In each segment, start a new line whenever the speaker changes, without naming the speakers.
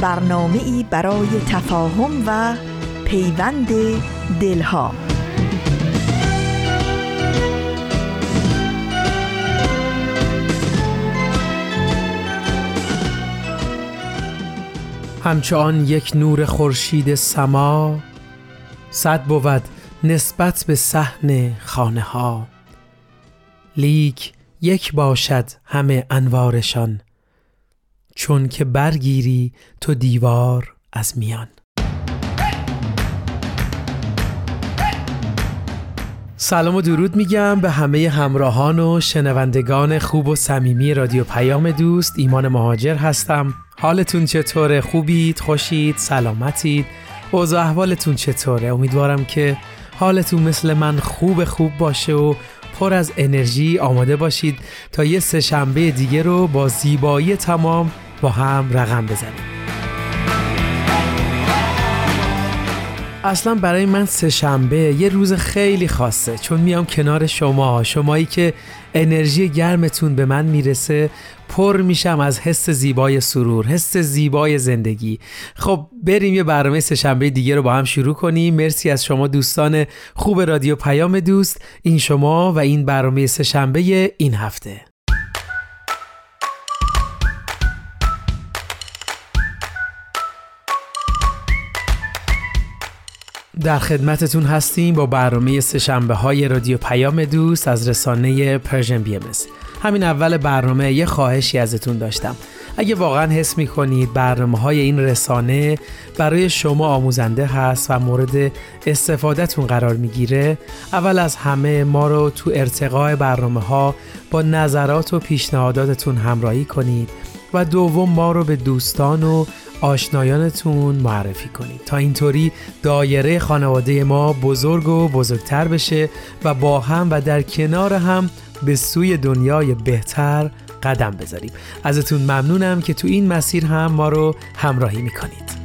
برنامه ای برای تفاهم و پیوند دلها.
همچون یک نور خورشید سما صد بود نسبت به صحن خانه ها لیک یک باشد همه انوارشان. چون که برگیری تو دیوار از میان. سلام و درود میگم به همه همراهان و شنوندگان خوب و صمیمی رادیو پیام دوست. ایمان مهاجر هستم. حالتون چطوره خوبید؟ خوشید؟ سلامتید؟ اوضاع احوالتون چطوره امیدوارم که حالتون مثل من خوب خوب باشه و پر از انرژی آماده باشید تا یه سه شنبه دیگه رو با زیبایی تمام با هم رقم بزنیم. اصلا برای من سهشنبه یه روز خیلی خاصه. چون میام کنار شما شمایی که انرژی گرمتون به من می‌رسه پر میشم از حس زیبای سرور حس زیبای زندگی. خب بریم یه برنامه سهشنبه دیگه رو با هم شروع کنیم. مرسی از شما دوستان خوب رادیو پیام دوست این شما و این برنامه سه‌شنبه این هفته. در خدمتتون هستیم با برنامه سه‌شنبه های رادیو پیام دوست از رسانه Persian BMS همین اول برنامه یه خواهشی ازتون داشتم. اگه واقعا حس می کنید برنامه های این رسانه برای شما آموزنده هست و مورد استفادهتون قرار می‌گیره اول از همه ما رو تو ارتقاء برنامه ها با نظرات و پیشنهاداتتون همراهی کنید و دوم ما رو به دوستان و آشنایانتون معرفی کنید. تا اینطوری دایره خانواده ما بزرگ و بزرگتر بشه و با هم و در کنار هم به سوی دنیای بهتر قدم بذاریم. ازتون ممنونم که تو این مسیر هم ما رو همراهی می‌کنید.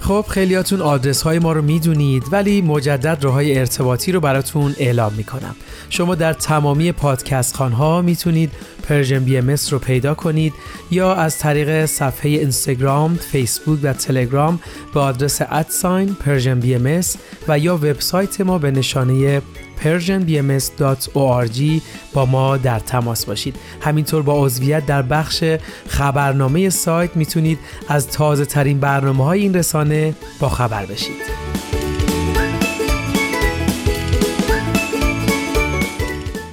خب خیلیاتون آدرس های ما رو می‌دونید ولی مجدد راه های ارتباطی رو براتون اعلام می‌کنم. شما در تمامی پادکست خانها می‌تونید Persian BMS رو پیدا کنید یا از طریق صفحه اینستاگرام، فیسبوک و تلگرام به آدرس at sign Persian BMS و یا وبسایت ما به نشانه persianbms.org با ما در تماس باشید. همینطور با عضویت در بخش خبرنامه سایت می‌تونید از تازه ترین برنامه های این رسانه با خبر بشید.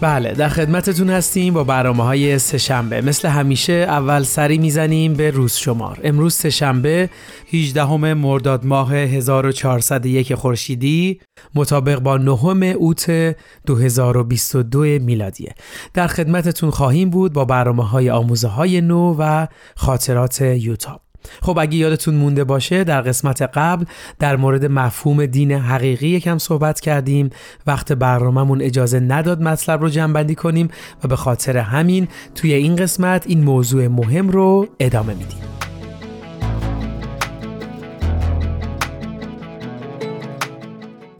بله در خدمتتون هستیم با برنامه های سهشنبه مثل همیشه اول سری می‌زنیم به روز شمار. امروز سهشنبه 18 مرداد ماه 1401 خورشیدی مطابق با نهم اوت 2022 میلادیه. در خدمتتون خواهیم بود با برنامه های آموزه های نو و خاطرات یوتاب. خب اگه یادتون مونده باشه در قسمت قبل در مورد مفهوم دین حقیقی یکم صحبت کردیم. وقت برنامهمون اجازه نداد مطلب رو جنبندی کنیم و به خاطر همین توی این قسمت این موضوع مهم رو ادامه میدیم.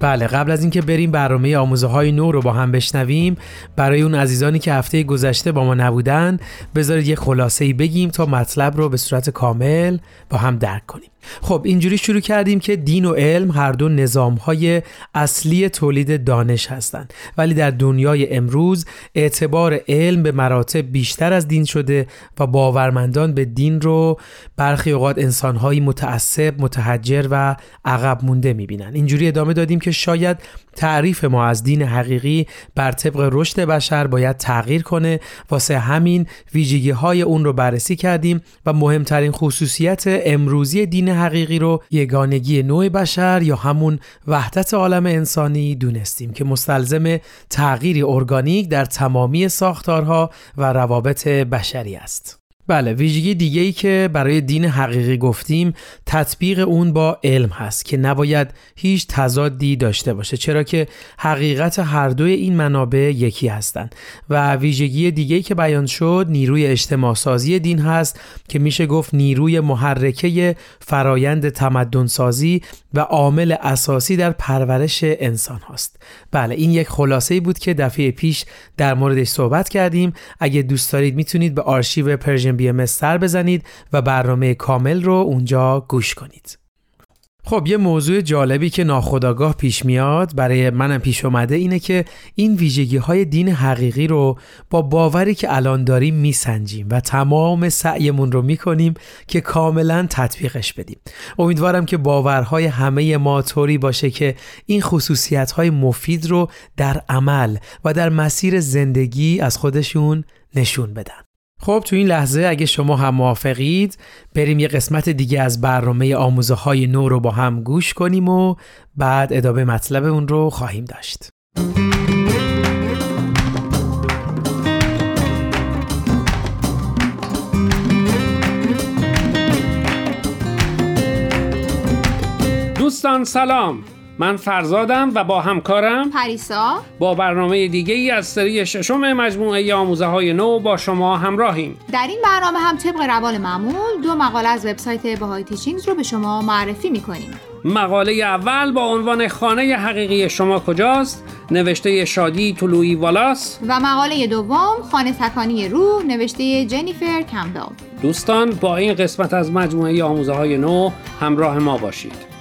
بله قبل از اینکه بریم برنامه آموزه های نو رو با هم بشنویم برای اون عزیزانی که هفته گذشته با ما نبودن بذارید یه خلاصه ای بگیم تا مطلب رو به صورت کامل با هم درک کنیم. خب اینجوری شروع کردیم که دین و علم هر دو نظام های اصلی تولید دانش هستند. ولی در دنیای امروز اعتبار علم به مراتب بیشتر از دین شده و باورمندان به دین رو برخی اوقات انسانهایی متعصب، متحجر و عقب مونده می‌بینن. اینجوری ادامه دادیم که شاید تعریف ما از دین حقیقی بر طبق رشد بشر باید تغییر کنه واسه همین ویژگی های اون رو بررسی کردیم و مهمترین خصوصیت امروزی دین حقیقی رو یگانگی نوع بشر یا همون وحدت عالم انسانی دونستیم که مستلزم تغییری ارگانیک در تمامی ساختارها و روابط بشری است. بله ویژگی دیگه ای که برای دین حقیقی گفتیم تطبیق اون با علم هست که نباید هیچ تضادی داشته باشه چرا که حقیقت هر دوی این منابع یکی هستند. و ویژگی دیگه ای که بیان شد نیروی اجتماع سازی دین هست که میشه گفت نیروی محرکه فرایند تمدن سازی و عامل اساسی در پرورش انسان هاست. بله این یک خلاصه بود که دفعه پیش در موردش صحبت کردیم. اگه دوست دارید می‌تونید به آرشیو Persian BMS سر بزنید و برنامه کامل رو اونجا گوش کنید. خب یه موضوع جالبی که ناخداگاه پیش میاد برای منم پیش اومده اینه که این ویژگی های دین حقیقی رو با باوری که الان داریم میسنجیم و تمام سعیمون رو می‌کنیم که کاملا تطبیقش بدیم. امیدوارم که باورهای همه ما طوری باشه که این خصوصیت های مفید رو در عمل و در مسیر زندگی از خودشون نشون بدن. خب تو این لحظه اگه شما هم موافقید بریم یه قسمت دیگه از برنامه آموزه های نو رو با هم گوش کنیم و بعد ادامه مطلب اون رو خواهیم داشت.
دوستان سلام من فرزادم و با همکارم
پریسا.
با برنامه دیگه ای از سری ششم مجموعه آموزه های نو با شما همراهیم.
در این برنامه هم طبق روال معمول دو مقاله از وبسایت بهای تیچینگز رو به شما معرفی می‌کنیم.
مقاله اول با عنوان خانه حقیقی شما کجاست؟ نوشته شادی طلوعی والاس.
و مقاله دوم خانه تکانی روح نوشته جنیفر کمبل
دوستان با این قسمت از مجموعه آموزه های نو همراه ما باشید.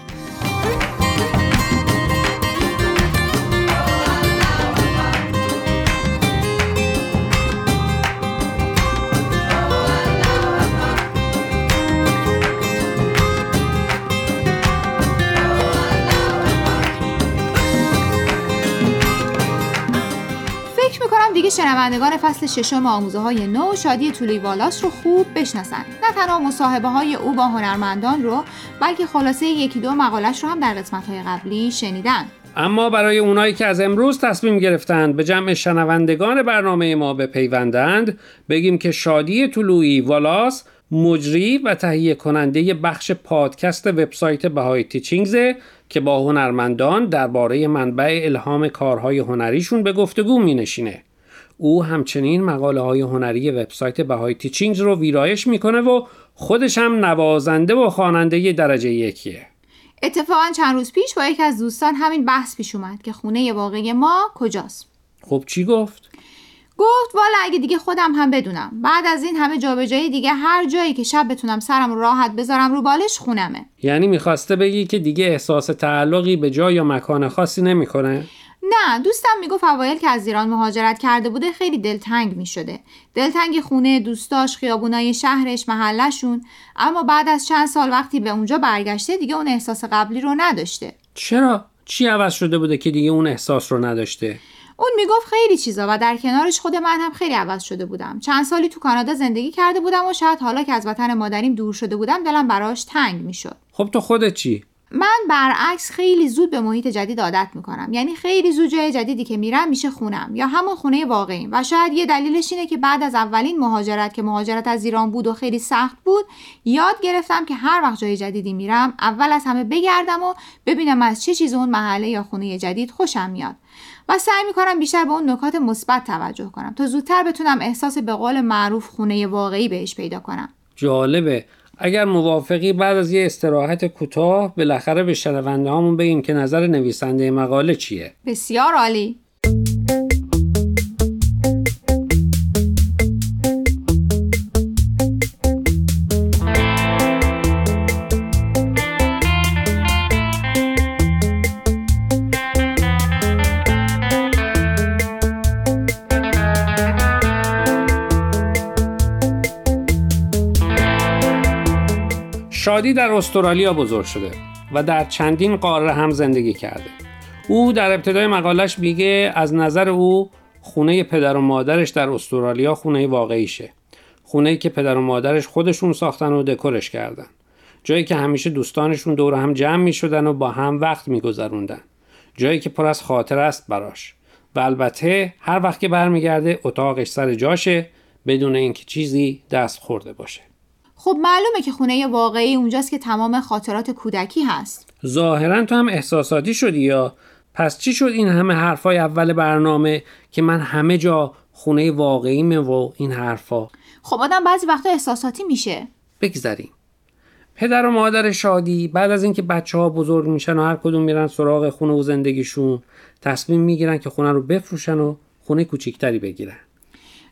شنوندگان فصل ششم آموزه های نو شادی طولی والاس رو خوب بشناسند نه تنها مصاحبه های او با هنرمندان رو بلکه خلاصه یکی دو مقالش رو هم در قسمت های قبلی شنیدن
اما برای اونایی که از امروز تصمیم گرفتند به جمع شنوندگان برنامه ما بپیوندند بگیم که شادی طلوعی والاس مجری و تهیه کننده بخش پادکست وبسایت بهای تیچینگزه که با هنرمندان درباره منبع الهام کارهای هنریشون به گفتگو می نشینه. او همچنین مقاله های هنری وبسایت بهای تیچینگز رو ویرایش می‌کنه و خودش هم نوازنده و خواننده درجه یکیه.
اتفاقا چند روز پیش با یکی از دوستان همین بحث پیش اومد که خونه واقعی ما کجاست.
خب چی گفت؟
گفت والا اگه دیگه خودم هم بدونم. بعد از این همه جابجایی دیگه هر جایی که شب بتونم سرم راحت بذارم رو بالش خونمه.
یعنی می‌خواسته بگی که دیگه احساس تعلقی به جای یا مکان خاصی نمی‌کنه؟
نه دوستم می‌گفت اوایل که از ایران مهاجرت کرده بوده خیلی دلتنگ می‌شده. دلتنگ خونه دوستاش خیابونای شهرش محلشون اما بعد از چند سال وقتی به اونجا برگشته دیگه اون احساس قبلی رو نداشته.
چرا؟ چی عوض شده بوده که دیگه اون احساس رو نداشته؟
اون می‌گفت خیلی چیزا و در کنارش خود من هم خیلی عوض شده بودم. چند سالی تو کانادا زندگی کرده بودم و شاید حالا که از وطن مادریم دور شده بودم دلم براش تنگ می‌شد.
خب تو خودت چی؟
من برعکس خیلی زود به محیط جدید عادت می‌کنم. یعنی خیلی زود جای جدیدی که میرم میشه خونم یا همون خونه واقعیم. و شاید یه دلیلش اینه که بعد از اولین مهاجرت که مهاجرت از ایران بود و خیلی سخت بود یاد گرفتم که هر وقت جای جدیدی میرم اول از همه بگردم و ببینم از چه چیز اون محله یا خونه جدید خوشم میاد. و سعی می‌کنم بیشتر به اون نکات مثبت توجه کنم تا زودتر بتونم احساس به قول معروف خونه واقعی بهش پیدا کنم.
جالبه. اگر موافقی بعد از یه استراحت کوتاه بالاخره به شنونده هامون بگیم که نظر نویسنده مقاله چیه.
بسیار عالی.
شادی در استرالیا بزرگ شده و در چندین قاره هم زندگی کرده. او در ابتدای مقالش میگه از نظر او خونه پدر و مادرش در استرالیا خونه واقعیشه خونه که پدر و مادرش خودشون ساختن و دکورش کردن جایی که همیشه دوستانشون دور هم جمع می شدن و با هم وقت می گذروندن. جایی که پر از خاطر است براش و البته هر وقت که برمیگرده اتاقش سر جاشه بدون اینکه چیزی دست خورده باشه
خب معلومه که خونه واقعی اونجاست که تمام خاطرات کودکی هست.
ظاهرا تو هم احساساتی شدی یا؟ پس چی شد این همه حرفای اول برنامه که من همه جا خونه واقعیمه و این حرفا؟
خب آدم بعضی وقتا احساساتی میشه.
بگذریم. پدر و مادر شادی بعد از اینکه بچه ها بزرگ میشن و هر کدوم میرن سراغ خونه و زندگیشون تصمیم می‌گیرن که خونه رو بفروشن و خونه کوچیکتری بگیرن.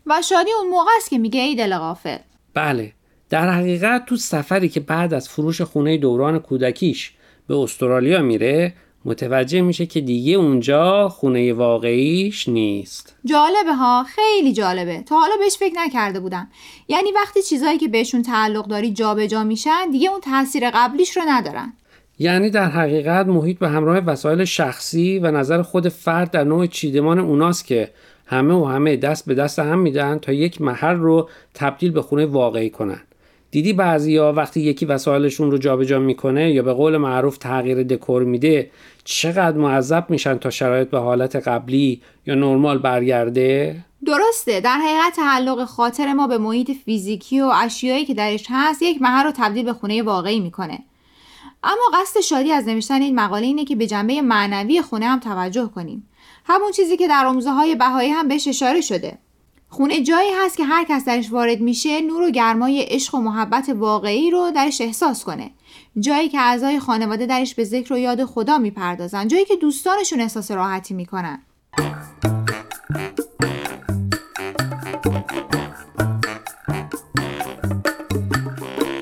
و شادی اون موقع است که میگه ای دل غافل.
بله. در حقیقت تو سفری که بعد از فروش خونه دوران کودکیش به استرالیا میره متوجه میشه که دیگه اونجا خونه واقعیش نیست.
جالبه ها خیلی جالبه. تا حالا بهش فکر نکرده بودم. یعنی وقتی چیزایی که بهشون تعلق داری جابجا جا میشن دیگه اون تاثیر قبلیش رو ندارن.
یعنی در حقیقت محیط به همراه وسایل شخصی و نظر خود فرد در نوع چیدمان اوناست که همه و همه دست به دست هم میدن تا یک محل رو تبدیل به خونه واقعی کنن. دیدی بعضیا وقتی یکی وسایلشون رو جابجا می‌کنه یا به قول معروف تغییر دکور میده چقدر معذب میشن تا شرایط به حالت قبلی یا نرمال برگرده؟
درسته. در حقیقت تعلق خاطر ما به محیط فیزیکی و اشیایی که درش هست یک محل رو تبدیل به خونه واقعی می‌کنه. اما قصد شادی از نوشتن این مقاله اینه که به جنبه معنوی خونه هم توجه کنیم. همون چیزی که در آموزه های بهایی هم بهش اشاره شده. خونه جایی هست که هر کس درش وارد میشه نور و گرمای عشق و محبت واقعی رو درش احساس کنه. جایی که اعضای خانواده درش به ذکر و یاد خدا می‌پردازن جایی که دوستانشون احساس راحتی می‌کنن.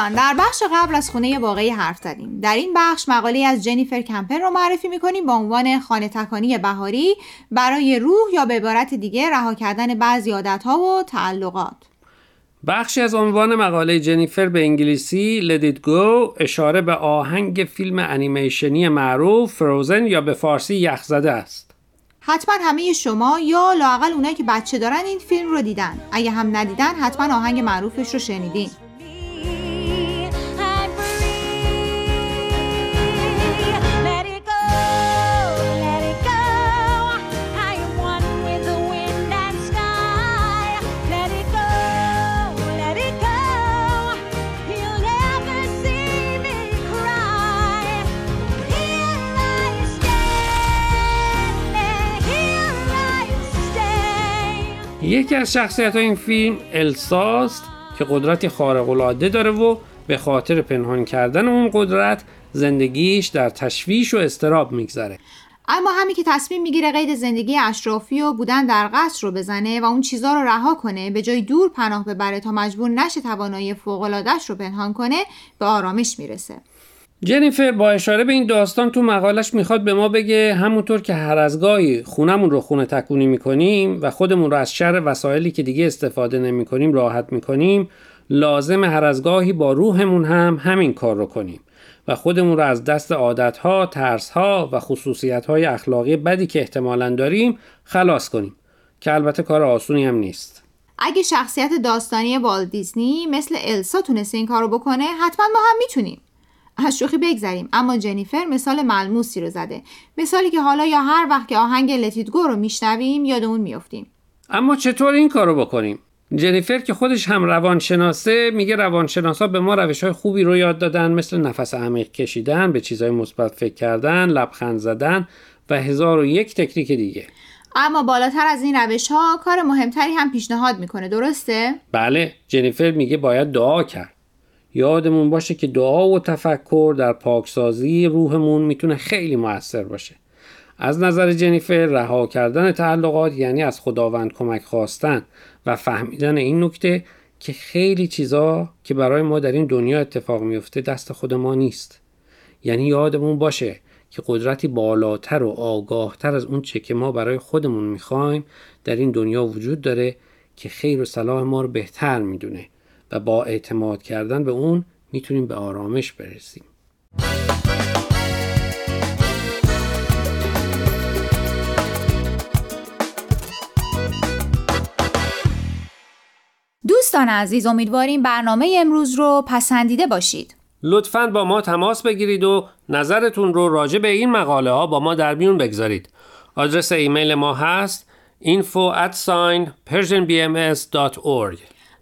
دوستان در بخش قبل از خونه واقعی حرف زدیم. در این بخش مقاله از جنیفر کمپر رو معرفی می‌کنیم با عنوان خانه تکانی بهاری برای روح یا به عبارت دیگه رها کردن بعضی ها و تعلقات.
بخشی از عنوان مقاله جنیفر به انگلیسی Let It Go اشاره به آهنگ فیلم انیمیشنی معروف فروزن یا به فارسی یخزده است.
حتما همه شما یا لاقل اونایی که بچه دارن این فیلم رو دیدن. اگه هم ندیدن حتما آهنگ معروفش رو شنیدین.
یکی از شخصیت این فیلم الساست که قدرتی خارق العاده داره و به خاطر پنهان کردن اون قدرت زندگیش در تشویش و استراب میگذره.
اما همین که تصمیم می‌گیره قید زندگی اشرافی و بودن در قصر رو بزنه و اون چیزا رو رها کنه به جای دور پناه ببره تا مجبور نشه توانایی فوق‌العاده‌اش رو پنهان کنه به آرامش می‌رسه.
جنیفر با اشاره به این داستان تو مقالش می‌خواد به ما بگه همونطور که هر از گاهی خونمون رو خونه تکونی می‌کنیم و خودمون رو از شر وسایلی که دیگه استفاده نمی‌کنیم راحت می‌کنیم لازم هر از گاهی با روحمون هم همین کار رو کنیم و خودمون رو از دست عادتها، ترسها و خصوصیتهای اخلاقی بدی که احتمالا داریم خلاص کنیم که البته کار آسونی هم نیست.
اگه شخصیت داستانی والت دیزنی مثل السا تونسته این کارو بکنه حتما ما هم می‌تونیم. از شوخی بگذریم. اما جنیفر مثال ملموسی رو زده. مثالی که حالا یا هر وقت که آهنگ لتیدگو رو میشنویم یادمون میافتیم.
اما چطور این کارو بکنیم؟ جنیفر که خودش هم روانشناسه میگه روانشناسا به ما روش های خوبی رو یاد دادن مثل نفس عمیق کشیدن به چیزهای مثبت فکر کردن لبخند زدن و هزار و یک تکنیک دیگه.
اما بالاتر از این روش ها کار مهمتری هم پیشنهاد می‌کنه. درسته؟
بله جنیفر میگه باید دعا کرد. یادمون باشه که دعا و تفکر در پاکسازی روحمون می‌تونه خیلی موثر باشه. از نظر جنیفر رها کردن تعلقات یعنی از خداوند کمک خواستن و فهمیدن این نکته که خیلی چیزا که برای ما در این دنیا اتفاق میفته دست خود ما نیست. یعنی یادمون باشه که قدرتی بالاتر و آگاهتر از اون چه که ما برای خودمون می‌خوایم در این دنیا وجود داره که خیر و صلاح ما رو بهتر می‌دونه. و با اعتماد کردن به اون می‌تونیم به آرامش برسیم.
دوستان عزیز امیدواریم برنامه امروز رو پسندیده باشید.
لطفا با ما تماس بگیرید و نظرتون رو راجع به این مقاله ها با ما در میون بگذارید. آدرس ایمیل ما هست info at sign persianbms.org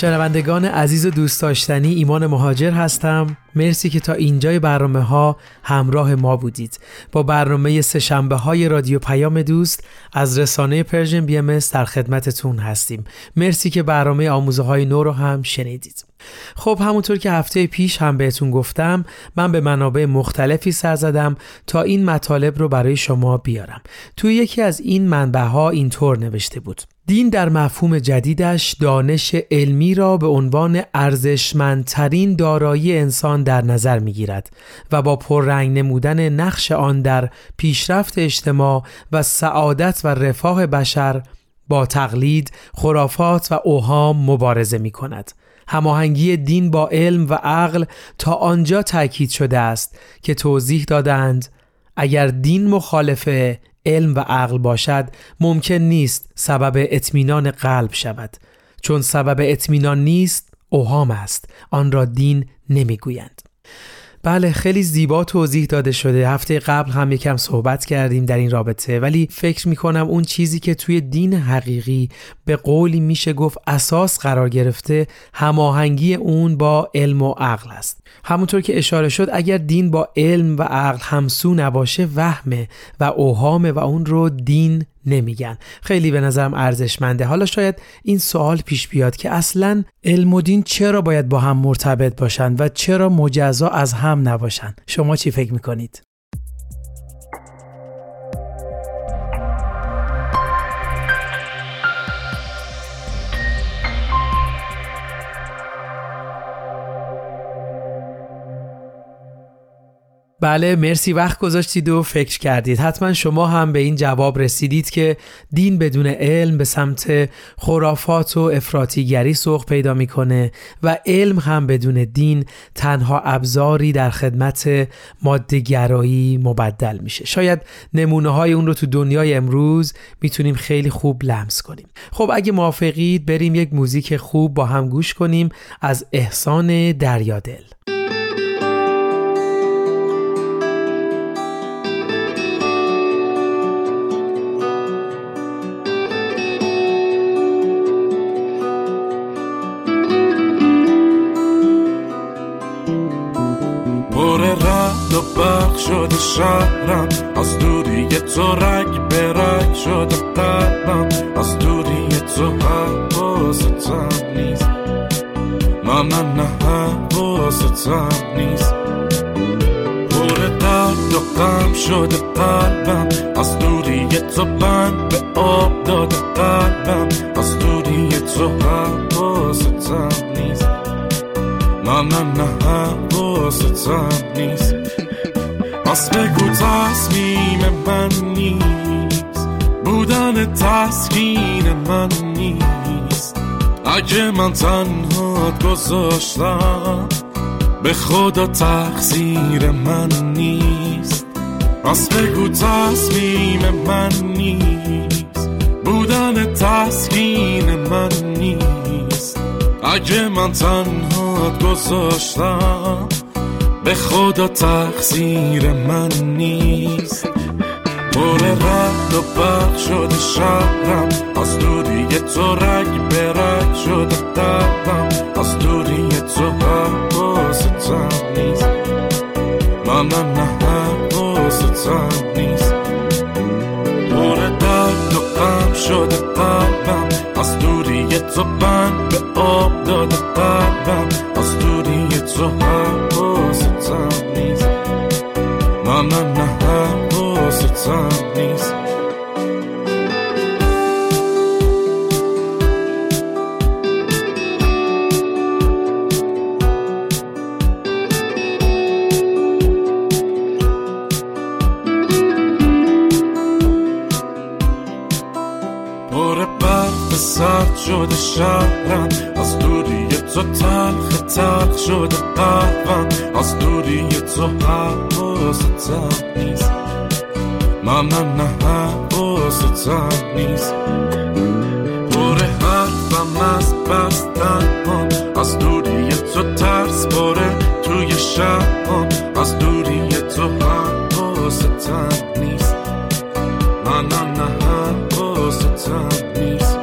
شنوندگان عزیز و دوست داشتنی ایمان مهاجر هستم. مرسی که تا اینجای برنامه ها همراه ما بودید. با برنامه سهشنبه های رادیو پیام دوست از رسانه Persian BMS در خدمتتون هستیم. مرسی که برنامه آموزه های نو رو هم شنیدید. خب همونطور که هفته پیش هم بهتون گفتم من به منابع مختلفی سر زدم تا این مطالب رو برای شما بیارم توی یکی از این منبع ها اینطور نوشته بود دین در مفهوم جدیدش دانش علمی را به عنوان ارزشمندترین دارایی انسان در نظر می گیرد و با پررنگ نمودن نقش آن در پیشرفت اجتماع و سعادت و رفاه بشر با تقلید، خرافات و اوهام مبارزه می کند. هماهنگی دین با علم و عقل تا آنجا تاکید شده است که توضیح دادند اگر دین مخالف علم و عقل باشد ممکن نیست سبب اطمینان قلب شود. چون سبب اطمینان نیست اوهام است. آن را دین نمی‌گویند. بله خیلی زیبا توضیح داده شده. هفته قبل هم یکم صحبت کردیم در این رابطه ولی فکر می‌کنم اون چیزی که توی دین حقیقی به قولی میشه گفت اساس قرار گرفته هماهنگی اون با علم و عقل است. همونطور که اشاره شد اگر دین با علم و عقل همسو نباشه وهمه و اوهامه و اون رو دین نمیگن. خیلی به نظرم ارزشمنده. حالا شاید این سوال پیش بیاد که اصلا علم و دین چرا باید با هم مرتبط باشند و چرا مجزا از هم نباشند شما چی فکر می‌کنید؟ بله مرسی وقت گذاشتید و فکر کردید. حتما شما هم به این جواب رسیدید که دین بدون علم به سمت خرافات و افراتیگری سوق پیدا می‌کنه و علم هم بدون دین تنها ابزاری در خدمت مادهگرایی مبدل میشه. شاید نمونه های اون رو تو دنیای امروز می‌تونیم خیلی خوب لمس کنیم. خب اگه موافقید بریم یک موزیک خوب با هم گوش کنیم از احسان دریادل.
عذاب نیست. پر قلب قم شده قلبم از دوری تو من به آب داده قلبم از دوری تو هم باستم نیست. نه نه نه هم باستم نیست. بس بگو تصمیم من نیست. بودن تسکین من نیست. اگه من تنهات گذاشتم به خدا تقصیر من نیست. پس بگو تصمیم من نیست. بودن تسکین من نیست. اگه من تنها گذاشتم به خدا تقصیر من نیست. پر رد و برق شده شهرم از دوری تو رگ به رگ شده قلبم از دوری تو حواستم نیست. من نه نه حواستم نیست. پر درد و غم شده قلبم از دوری تو بند به آب داده قلبم حواستم نیست. پر برف سرد شده شهرم. از دوری تو تلخ تلخ شده قلبم از دوری تو حواستم نیست. من نه نه حواستم نیست پر حرفم از بستن از دوری تو ترس باره توی شهرم از دوری تو حواستم نیست من نه نه حواستم نیست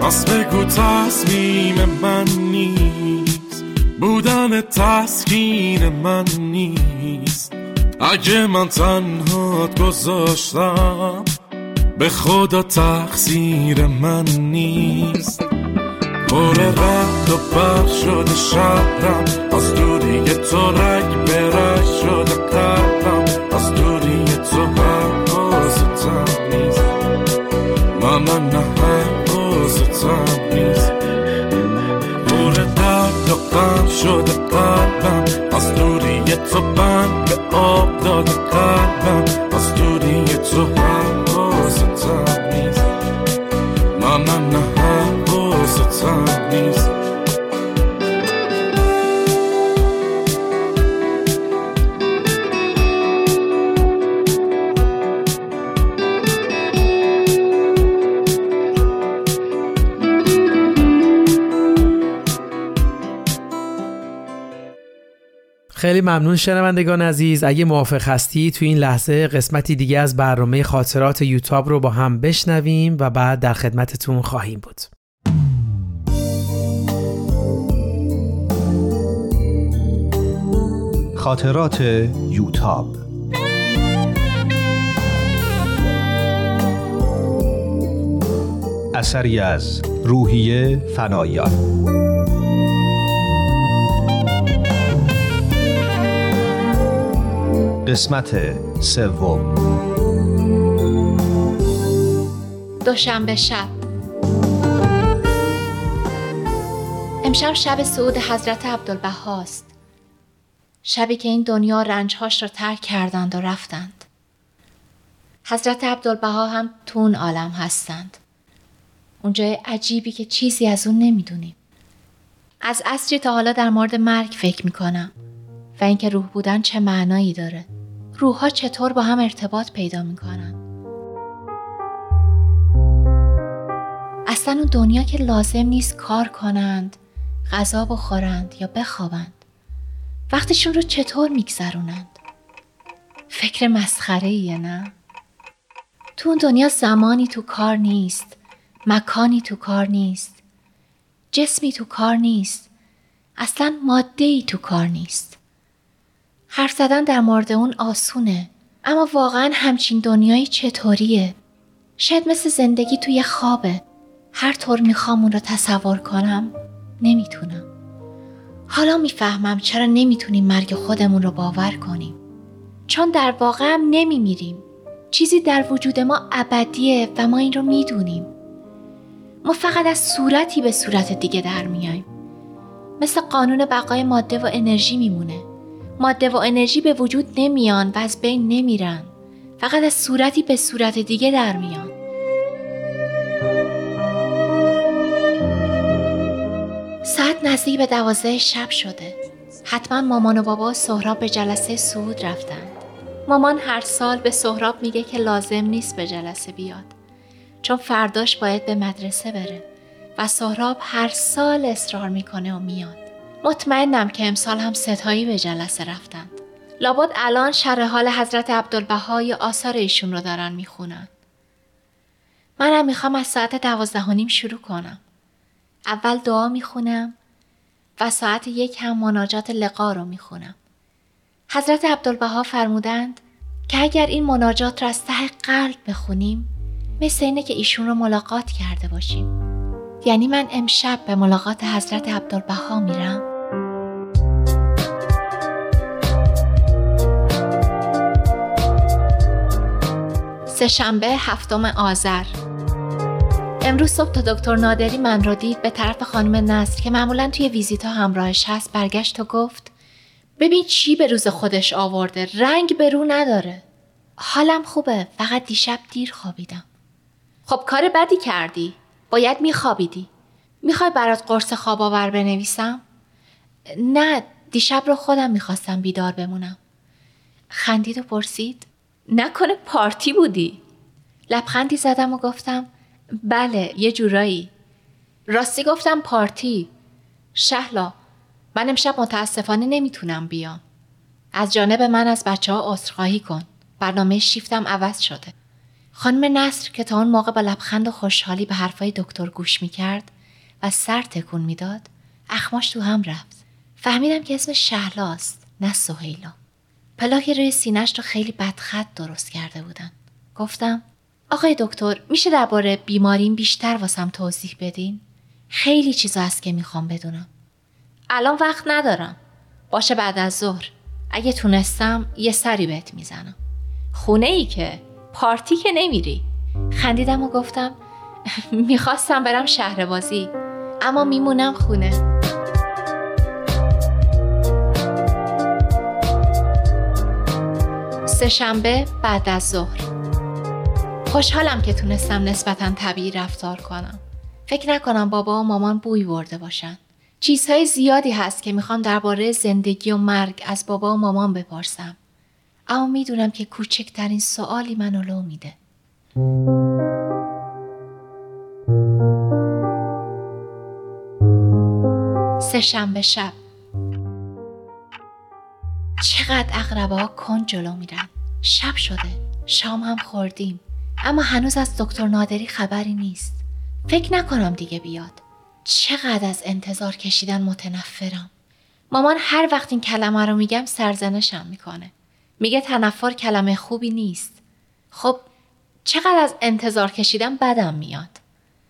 پس بگو تصمیم من نیست بودن تسکین من نیست اگه من تنها گذاشتم به خدا تقصیر من نیست. پر رد و برق شده شهرم از دوری تو رگ به رگ شده قلبم از دوری تو حواستم نیست. من نه نه حواستم نیست. پر درد و غم شده قلبم از دوری تو بند به آب نیست.
خیلی ممنون شنوندگان عزیز. اگه موافق هستی تو این لحظه قسمتی دیگه از برنامه خاطرات یوتاب رو با هم بشنویم و بعد در خدمتتون خواهیم بود.
خاطرات یوتاب. اثری از روحیه فنایان. قسمت سوم.
دوشنبه شب. امشب شب سعود حضرت عبدالبهاست شبی که این دنیا رنجهاش را ترک کردند و رفتند. حضرت عبدالبها هم تو اون عالم هستند. اونجای عجیبی که چیزی از اون نمی‌دونیم. از اصری تا حالا در مورد مرگ فکر می‌کنم و اینکه روح بودن چه معنایی داره. روحها چطور با هم ارتباط پیدا می‌کنن. اصلا اون دنیا که لازم نیست کار کنند غذا بخورند یا بخوابند. وقتشون رو چطور میگذرونند فکر مسخره ایه نه؟ تو اون دنیا زمانی تو کار نیست مکانی تو کار نیست جسمی تو کار نیست اصلا ماده ای تو کار نیست. حرف زدن در مورد اون آسونه اما واقعا همچین دنیایی چطوریه؟ شاید مثل زندگی توی خوابه. هر طور می‌خوام اون رو تصور کنم نمی‌تونم. حالا می‌فهمم چرا نمی‌تونیم مرگ خودمون رو باور کنیم. چون در واقع هم نمیمیریم. چیزی در وجود ما ابدیه و ما این رو می‌دونیم. ما فقط از صورتی به صورت دیگه در میایم مثل قانون بقای ماده و انرژی میمونه. ماده و انرژی به وجود نمیان و از بین نمیرن. فقط از صورتی به صورت دیگه در میان. ساعت نزدیک به دوازده شب شده. حتما مامان و بابا سهراب به جلسه سعود رفتند. مامان هر سال به سهراب میگه که لازم نیست به جلسه بیاد چون فرداش باید به مدرسه بره و سهراب هر سال اصرار می‌کنه و میاد. مطمئنم که امسال هم ستایی به جلسه رفتند. لابد الان شرح حال حضرت عبدالبها یا آثار ایشون رو دارن می‌خونن. منم می‌خوام از ساعت دوازده و نیم شروع کنم. اول دعا می‌خونم و ساعت یک هم مناجات لقا رو می‌خونم. حضرت عبدالبها فرمودند که اگر این مناجات را از ته قلب بخونیم مثل اینه که ایشون رو ملاقات کرده باشیم. یعنی من امشب به ملاقات حضرت عبدالبها میرم. سهشنبه هفتم آذر. امروز صبح تا دکتر نادری من رو دید به طرف خانم نصر که معمولا توی ویزیت ها همراهش هست برگشت و گفت ببین چی به روز خودش آورده رنگ به رو نداره. حالم خوبه فقط دیشب دیر خوابیدم. خب کار بدی کردی؟ باید میخوابیدی. می‌خوای برات قرص خواب آور بنویسم؟ نه دیشب رو خودم می‌خواستم بیدار بمونم. خندید و پرسید نکنه پارتی بودی؟ لبخندی زدم و گفتم بله یه جورایی. راستی گفتم پارتی. شهلا من امشب متاسفانه نمی‌تونم بیام. از جانب من از بچه ها عذرخواهی کن. برنامه شیفتم عوض شده. خانم نصر که تا اون موقع با لبخند و خوشحالی به حرفای دکتر گوش می‌کرد و سر تکون می‌داد اخماش تو هم رفت. فهمیدم که اسم شهلاست نه سهیلا. پلاک روی سینش رو خیلی بدخط درست کرده بودن. گفتم آقای دکتر میشه درباره بیماریم بیشتر واسم توضیح بدین؟ خیلی چیزا هست که می‌خوام بدونم. الان وقت ندارم. باشه بعد از ظهر. اگه تونستم یه سری بهت می‌زنم. خونه ای که پارتی که نمیری. خندیدم و گفتم می‌خواستم برم شهر بازی اما میمونم خونه. سهشنبه بعد از ظهر. خوشحالم که تونستم نسبتا طبیعی رفتار کنم. فکر نکنم بابا و مامان بوی برده باشن. چیزهای زیادی هست که می‌خوام درباره زندگی و مرگ از بابا و مامان بپرسم. اما می‌دونم که کوچکترین سوالی منو لو میده. سه شنبه شب. چقدر اقربه ها کن جلو میرن. شب شده. شام هم خوردیم. اما هنوز از دکتر نادری خبری نیست. فکر نکنم دیگه بیاد. چقدر از انتظار کشیدن متنفرم. مامان هر وقت این کلمه رو میگم سرزنشم می‌کنه. میگه تنفر کلمه خوبی نیست. خب چقدر از انتظار کشیدن بدم میاد؟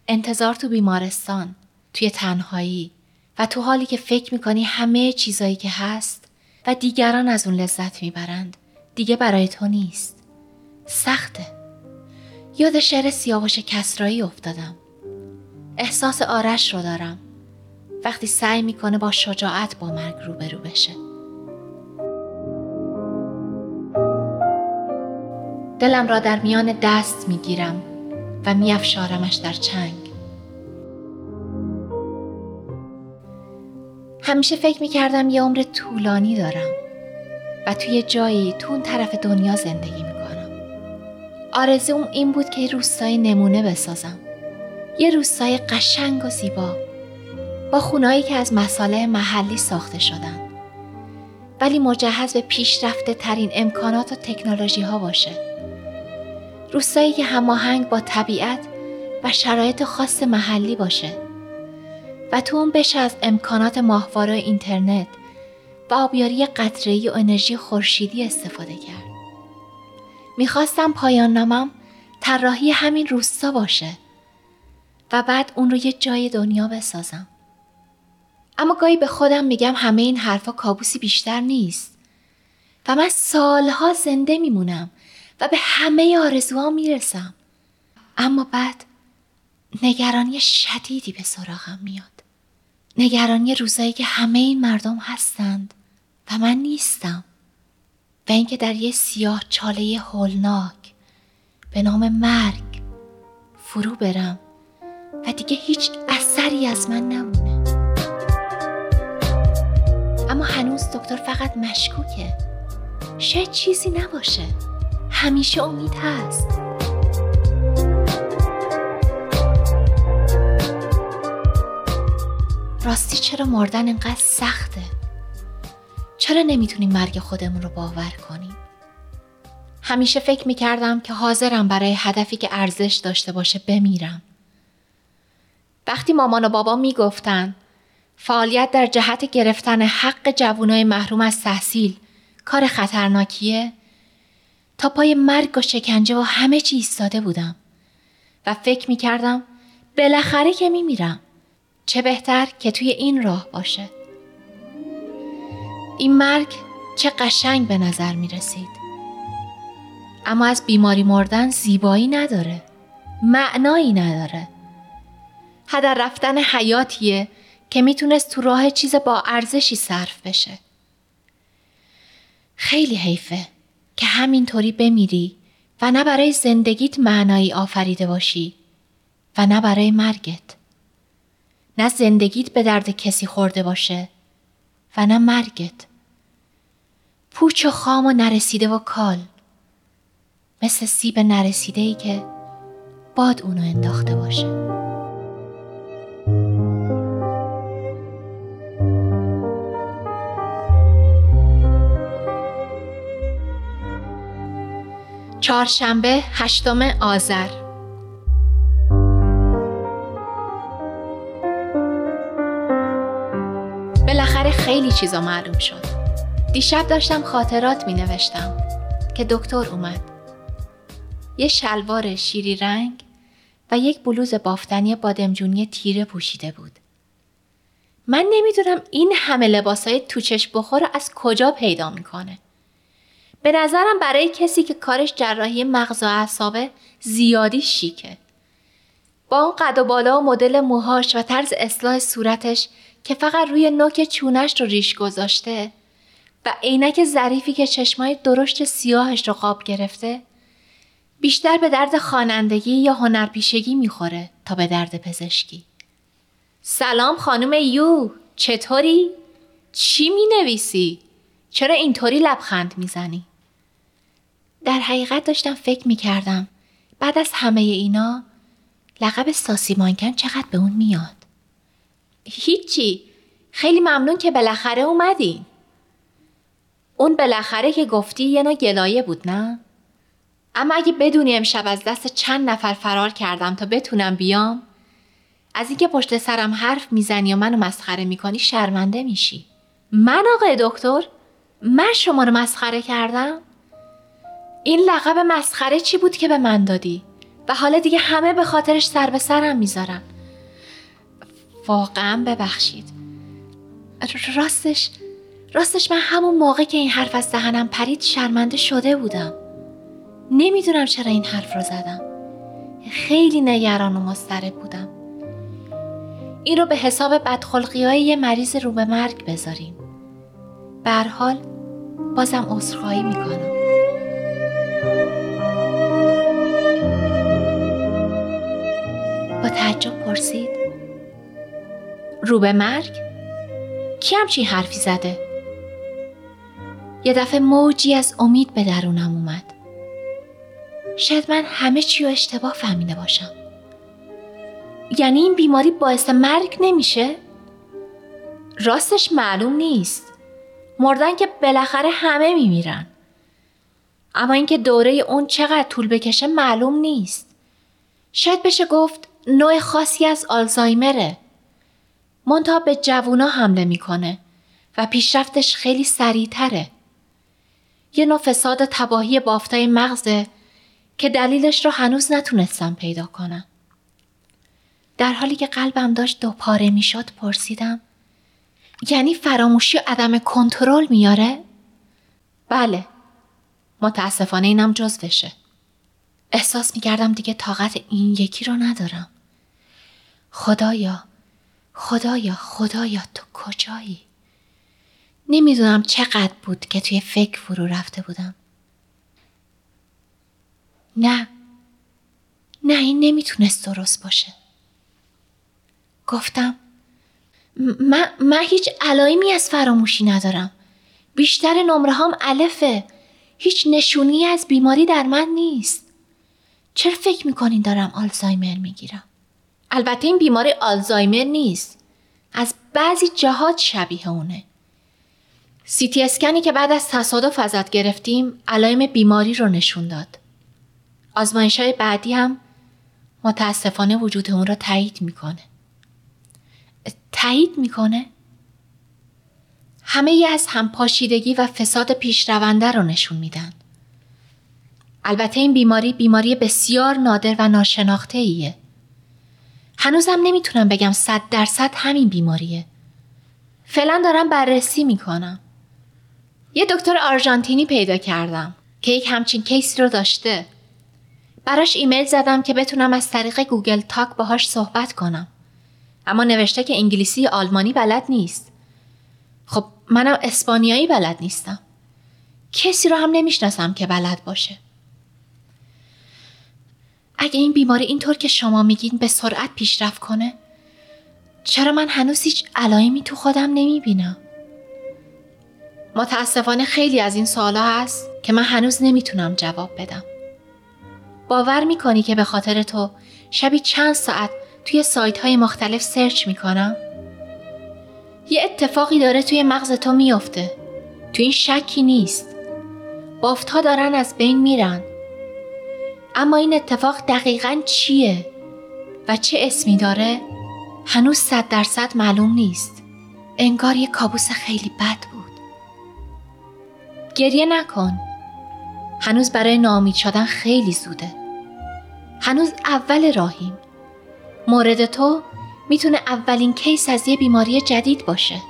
انتظار تو بیمارستان توی تنهایی و تو حالی که فکر می‌کنی همه چیزایی که هست و دیگران از اون لذت می‌برند دیگه برای تو نیست. سخته. یاد شعر سیاوش کسرایی افتادم. احساس آرش رو دارم. وقتی سعی می‌کنه با شجاعت با مرگ روبرو بشه. دلم را در میان دست می‌گیرم و میافشارمش در چنگ. همیشه فکر می‌کردم یه عمر طولانی دارم و توی جایی تو اون طرف دنیا زندگی می‌کنم. آرزوم این بود که روستای نمونه بسازم. یه روستای قشنگ و زیبا با خونایی که از مساله محلی ساخته شدن. ولی مجهز به پیشرفته ترین امکانات و تکنولوژی ها باشه. روستایی که هماهنگ با طبیعت و شرایط خاص محلی باشه. و تو اون بشه از امکانات ماهواره اینترنت و آبیاری قطره‌ای و انرژی خورشیدی استفاده کرد. می‌خواستم پایان نامم طراحی همین روستا باشه و بعد اون رو یه جای دنیا بسازم. اما گاهی به خودم میگم همه این حرفا کابوسی بیشتر نیست و من سالها زنده میمونم و به همه آرزوها می‌رسم. اما بعد نگرانی شدیدی به سراغم میاد. نگرانی روزایی که همه این مردم هستند و من نیستم و اینکه در یه سیاه چاله هولناک به نام مرگ فرو برم و دیگه هیچ اثری از من نمونه. اما هنوز دکتر فقط مشکوکه. شاید چیزی نباشه. همیشه امید هست. راستی چرا مردن انقدر سخته؟ چرا نمی‌تونیم مرگ خودمون رو باور کنیم همیشه فکر می‌کردم که حاضرم برای هدفی که ارزش داشته باشه بمیرم وقتی مامان و بابا می‌گفتن فعالیت در جهت گرفتن حق جوانای محروم از تحصیل کار خطرناکیه تا پای مرگ و شکنجه و همه چی ایستاده بودم و فکر می کردم بالاخره که می میرم. چه بهتر که توی این راه باشه. این مرگ چه قشنگ به نظر می رسید. اما از بیماری مردن زیبایی نداره. معنایی نداره. هدر رفتن حیاتیه که می‌تونست تو راه چیز با ارزشی صرف بشه. خیلی حیفه که همینطوری بمیری و نه برای زندگیت معنایی آفریده باشی و نه برای مرگت. نه زندگیت به درد کسی خورده باشه و نه مرگت. پوچ و خام و نرسیده و کال. مثل سیب نرسیده ای که باد اونو انداخته باشه. چهارشنبه هشتم آذر بالاخره خیلی چیزا معلوم شد دیشب داشتم خاطرات می نوشتم که دکتر اومد. یه شلوار شیری رنگ و یک بلوز بافتنی بادمجونی تیره پوشیده بود. من نمی‌دونم این همه لباسای توچش بخور از کجا پیدا می‌کنه. به نظرم برای کسی که کارش جراحی مغز و اعصابه زیادی شیکه. با اون قد و بالا و مدل موهاش و طرز اصلاح صورتش که فقط روی نوک چونش رو ریش گذاشته و عینک ظریفی که چشمای درشت سیاهش رو قاب گرفته بیشتر به درد خوانندگی یا هنرپیشگی می‌خوره تا به درد پزشکی. سلام خانم یو چطوری؟ چی می نویسی؟ چرا اینطوری لبخند می‌زنی؟ در حقیقت داشتم فکر می کردم بعد از همه اینا لقب ساسی مانکن چقدر به اون میاد هیچی خیلی ممنون که بالاخره اومدین اون بالاخره که گفتی یه نوع گلایه بود نه؟ اما اگه بدونی امشب از دست چند نفر فرار کردم تا بتونم بیام از اینکه پشت سرم حرف می‌زنی و منو مسخره می‌کنی شرمنده میشی. من آقای دکتر من شما رو مسخره کردم؟ این لقب مسخره چی بود که به من دادی؟ و حالا دیگه همه به خاطرش سر به سرم می‌ذارن. واقعا ببخشید. راستش راستش من همون موقع که این حرف از دهنم پرید شرمنده شده بودم. نمی‌دونم چرا این حرف رو زدم. خیلی نگران و مضطرب بودم. این رو به حساب بدخلقی های یه مریض رو به مرگ بذاریم. حال بازم عذرخواهی می‌کنم. با تعجب پرسید رو به مرگ؟ کی همچین حرفی زده؟ یه دفعه موجی از امید به درونم اومد شاید من همه چی رو اشتباه فهمیده باشم یعنی این بیماری باعث مرگ نمیشه؟ راستش معلوم نیست مردن که بالاخره همه میمیرن اما اینکه دوره اون چقدر طول بکشه معلوم نیست شاید بشه گفت نوع خاصی از آلزایمره. منتها به جوونا حمله می‌کنه و پیشرفتش خیلی سریعتره. یه نوع فساد تباهی بافتای مغزه که دلیلش رو هنوز نتونستم پیدا کنم. در حالی که قلبم داشت دو پاره می‌شد پرسیدم یعنی فراموشی و عدم کنترل میاره؟ بله متاسفانه اینم جزوشه. احساس می‌کردم دیگه طاقت این یکی رو ندارم. خدایا خدایا خدایا تو کجایی نمی‌دونم چقدر بود که توی فکر فرو رفته بودم. نه نه این نمی‌تونست درست باشه. گفتم من, من هیچ علائمی از فراموشی ندارم. بیشتر نمره هم الفه. هیچ نشونی از بیماری در من نیست. چرا فکر می‌کنین دارم آلزایمر می‌گیرم؟ البته این بیماری آلزایمر نیست. از بعضی جهات شبیه اونه. سیتی اسکنی که بعد از تصادف ازت گرفتیم علائم بیماری رو نشون داد. آزمایش های بعدی هم متاسفانه وجود اون را تایید می‌کنه. تایید می‌کنه؟ همه ی از همپاشیدگی و فساد پیشرونده رو نشون میدن. البته این بیماری بیماری بسیار نادر و ناشناخته ایه. هنوزم نمی‌تونم بگم صد درصد همین بیماریه. فعلا دارم بررسی می‌کنم. یه دکتر آرژانتینی پیدا کردم که یک همچین case ی رو داشته. براش ایمیل زدم که بتونم از طریق Google Talk باهاش صحبت کنم. اما نوشته که انگلیسی آلمانی بلد نیست. خب منم اسپانیایی بلد نیستم. کسی رو هم نمی‌شناسم که بلد باشه. اگه این بیماری اینطور که شما میگین به سرعت پیشرفت کنه چرا من هنوز هیچ علائمی تو خودم نمی‌بینم؟ متاسفانه خیلی از این سوالا هست که من هنوز نمی‌تونم جواب بدم. باور می‌کنی که به خاطر تو شبی چند ساعت توی سایت های مختلف سرچ می‌کنم؟ یه اتفاقی داره توی مغز تو میافته. تو این شکی نیست. بافت ها دارن از بین میرن. اما این اتفاق دقیقا چیه و چه اسمی داره هنوز صد درصد معلوم نیست. انگار یه کابوس خیلی بد بود. گریه نکن. هنوز برای نامید شدن خیلی زوده. هنوز اول راهیم. مورد تو می‌تونه اولین کیس از یه بیماری جدید باشه.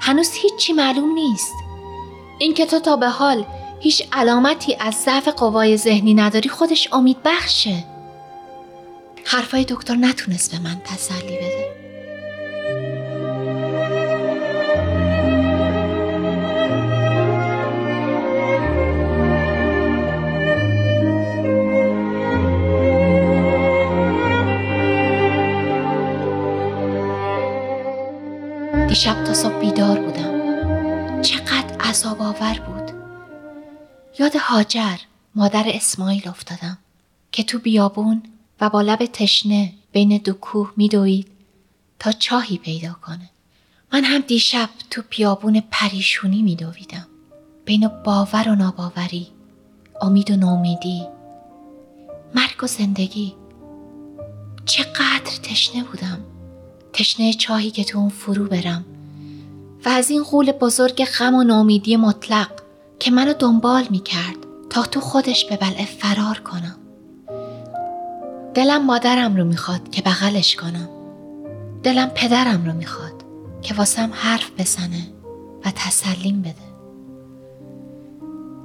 هنوز هیچی معلوم نیست. اینکه تو تا به حال هیچ علامتی از ضعف قوای ذهنی نداری خودش امید بخشه. حرفای دکتر نتونست به من تسلی بده. دیشب تا صبح بیدار بودم. چقدر عذاب آور بود. یاد هاجر مادر اسماعیل افتادم که تو بیابون و با لب تشنه بین دو کوه میدوید تا چاهی پیدا کنه. من هم دیشب تو بیابون پریشونی میدویدم. بین باور و ناباوری امید و نومیدی مرگ و زندگی. چقدر تشنه بودم. تشنه چاهی که تو اون فرو برم. و از این غول بزرگ غم و نامیدی مطلق که منو دنبال می کرد تا تو خودش به بلعه فرار کنم. دلم مادرم رو می‌خواد که بغلش کنم. دلم پدرم رو می‌خواد که واسم حرف بزنه و تسلیم بده.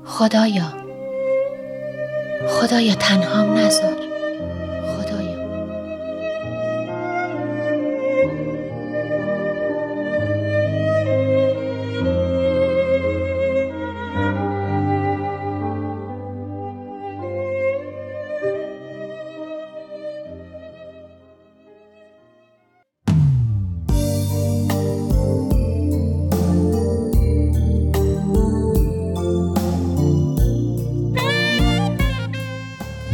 خدایا. خدایا تنهام نذار.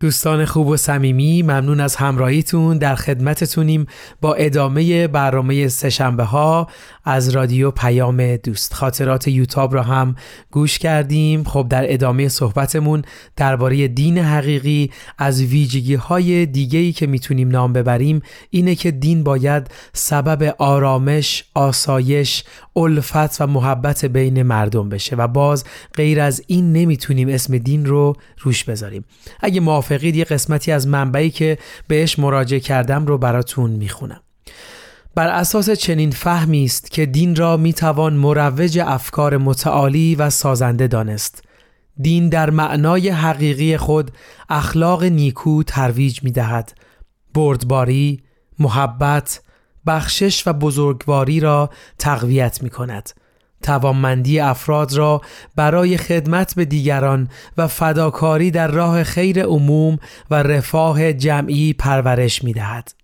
دوستان خوب و صمیمی ممنون از همراهیتون. در خدمتتونیم با ادامه برنامه سهشنبه ها از رادیو پیام دوست. خاطرات یوتاب را هم گوش کردیم. خب در ادامه صحبتمون درباره دین حقیقی از ویژگی های دیگه که می‌تونیم نام ببریم اینه که دین باید سبب آرامش، آسایش، الفت و محبت بین مردم بشه و باز غیر از این نمی‌تونیم اسم دین رو روش بذاریم. اگه موافقید یه قسمتی از منبعی که بهش مراجعه کردم رو براتون می‌خونم بر اساس چنین فهمی است که دین را می‌توان مروج افکار متعالی و سازنده دانست دین در معنای حقیقی خود اخلاق نیکو ترویج می دهد. بردباری، محبت، بخشش و بزرگواری را تقویت می کند. توانمندی افراد را برای خدمت به دیگران و فداکاری در راه خیر عموم و رفاه جمعی پرورش می دهد.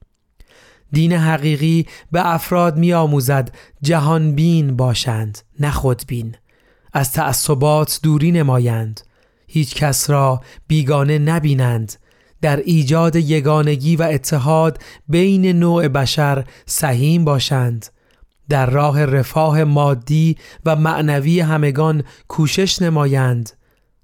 دین حقیقی به افراد می آموزد جهان بین باشند نه خودبین. از تعصبات دوری نمایند. هیچ کس را بیگانه نبینند. در ایجاد یگانگی و اتحاد بین نوع بشر سهیم باشند. در راه رفاه مادی و معنوی همگان کوشش نمایند.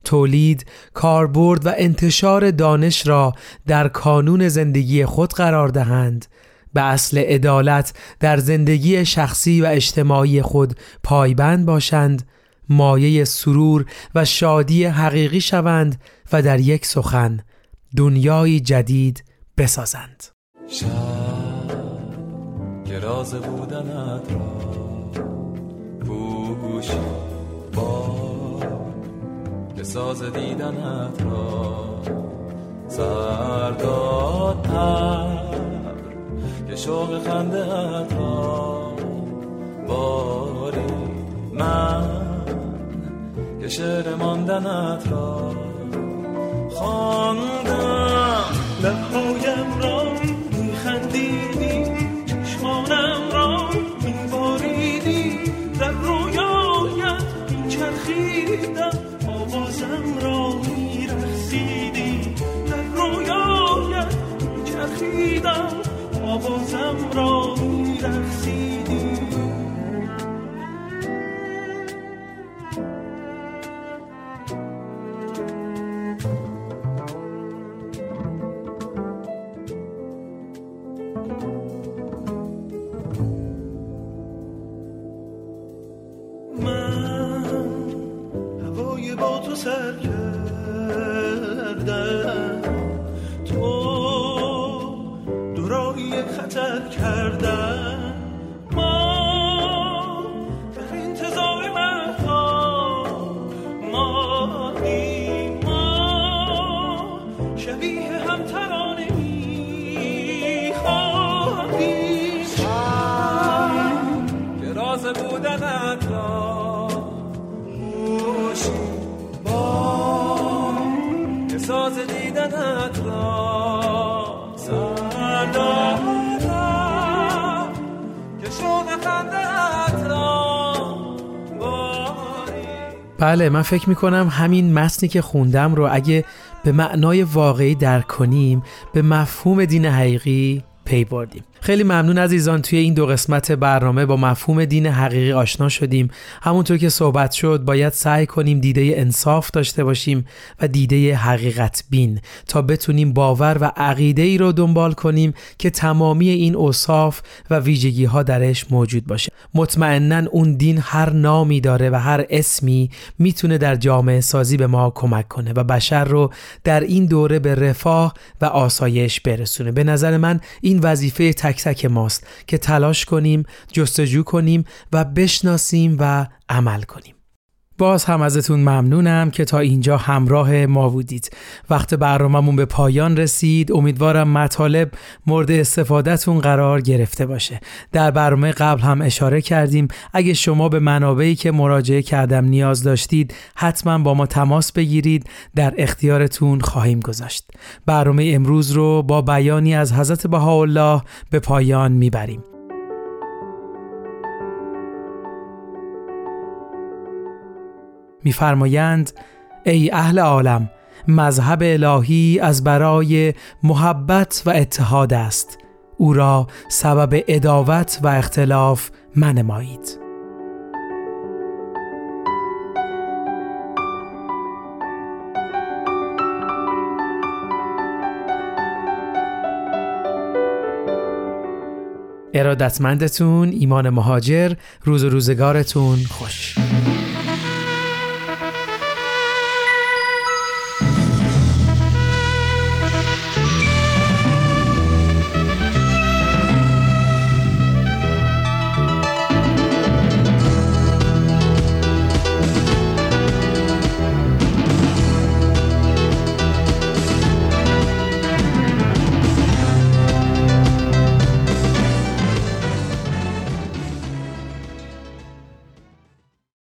تولید، کاربرد و انتشار دانش را در کانون زندگی خود قرار دهند. به اصل عدالت در زندگی شخصی و اجتماعی خود پایبند باشند. مایه سرور و شادی حقیقی شوند و در یک سخن دنیایی جدید بسازند. راز بودنت را. پوشی با که ساز دیدنت را. سرداد که شوق خنده را. باری من که شعر ماندنت را. خواندم لبهایم را چشمانم را میباریدی در رویایت میچرخیدم آوازم را میرخسیدی در رویایت میچرخیدم آوازم را بله من فکر می‌کنم همین متنی که خوندم رو اگه به معنای واقعی درک کنیم به مفهوم دین حقیقی پی بردیم. خیلی ممنون عزیزان توی این دو قسمت برنامه با مفهوم دین حقیقی آشنا شدیم. همونطور که صحبت شد باید سعی کنیم دیده انصاف داشته باشیم و دیده حقیقت بین تا بتونیم باور و عقیده ای رو دنبال کنیم که تمامی این اوصاف و ویژگی ها درش موجود باشه. مطمئنا اون دین هر نامی داره و هر اسمی می‌تونه در جامعه سازی به ما کمک کنه و بشر رو در این دوره به رفاه و آسایش برسونه. به نظر من این وظیفه تک تک ماست که تلاش کنیم جستجو کنیم و بشناسیم و عمل کنیم. باز هم ازتون ممنونم که تا اینجا همراه ما بودید. وقت برنامهمون به پایان رسید. امیدوارم مطالب مورد استفادهتون قرار گرفته باشه. در برنامه قبل هم اشاره کردیم. اگه شما به منابعی که مراجعه کردم نیاز داشتید حتما با ما تماس بگیرید. در اختیارتون خواهیم گذاشت. برنامه امروز رو با بیانی از حضرت بهاءالله به پایان می‌بریم. میفرمایند ای اهل عالم مذهب الهی از برای محبت و اتحاد است. او را سبب اداوت و اختلاف منمایید. ارادتمندتون ایمان مهاجر روز و روزگارتون خوش.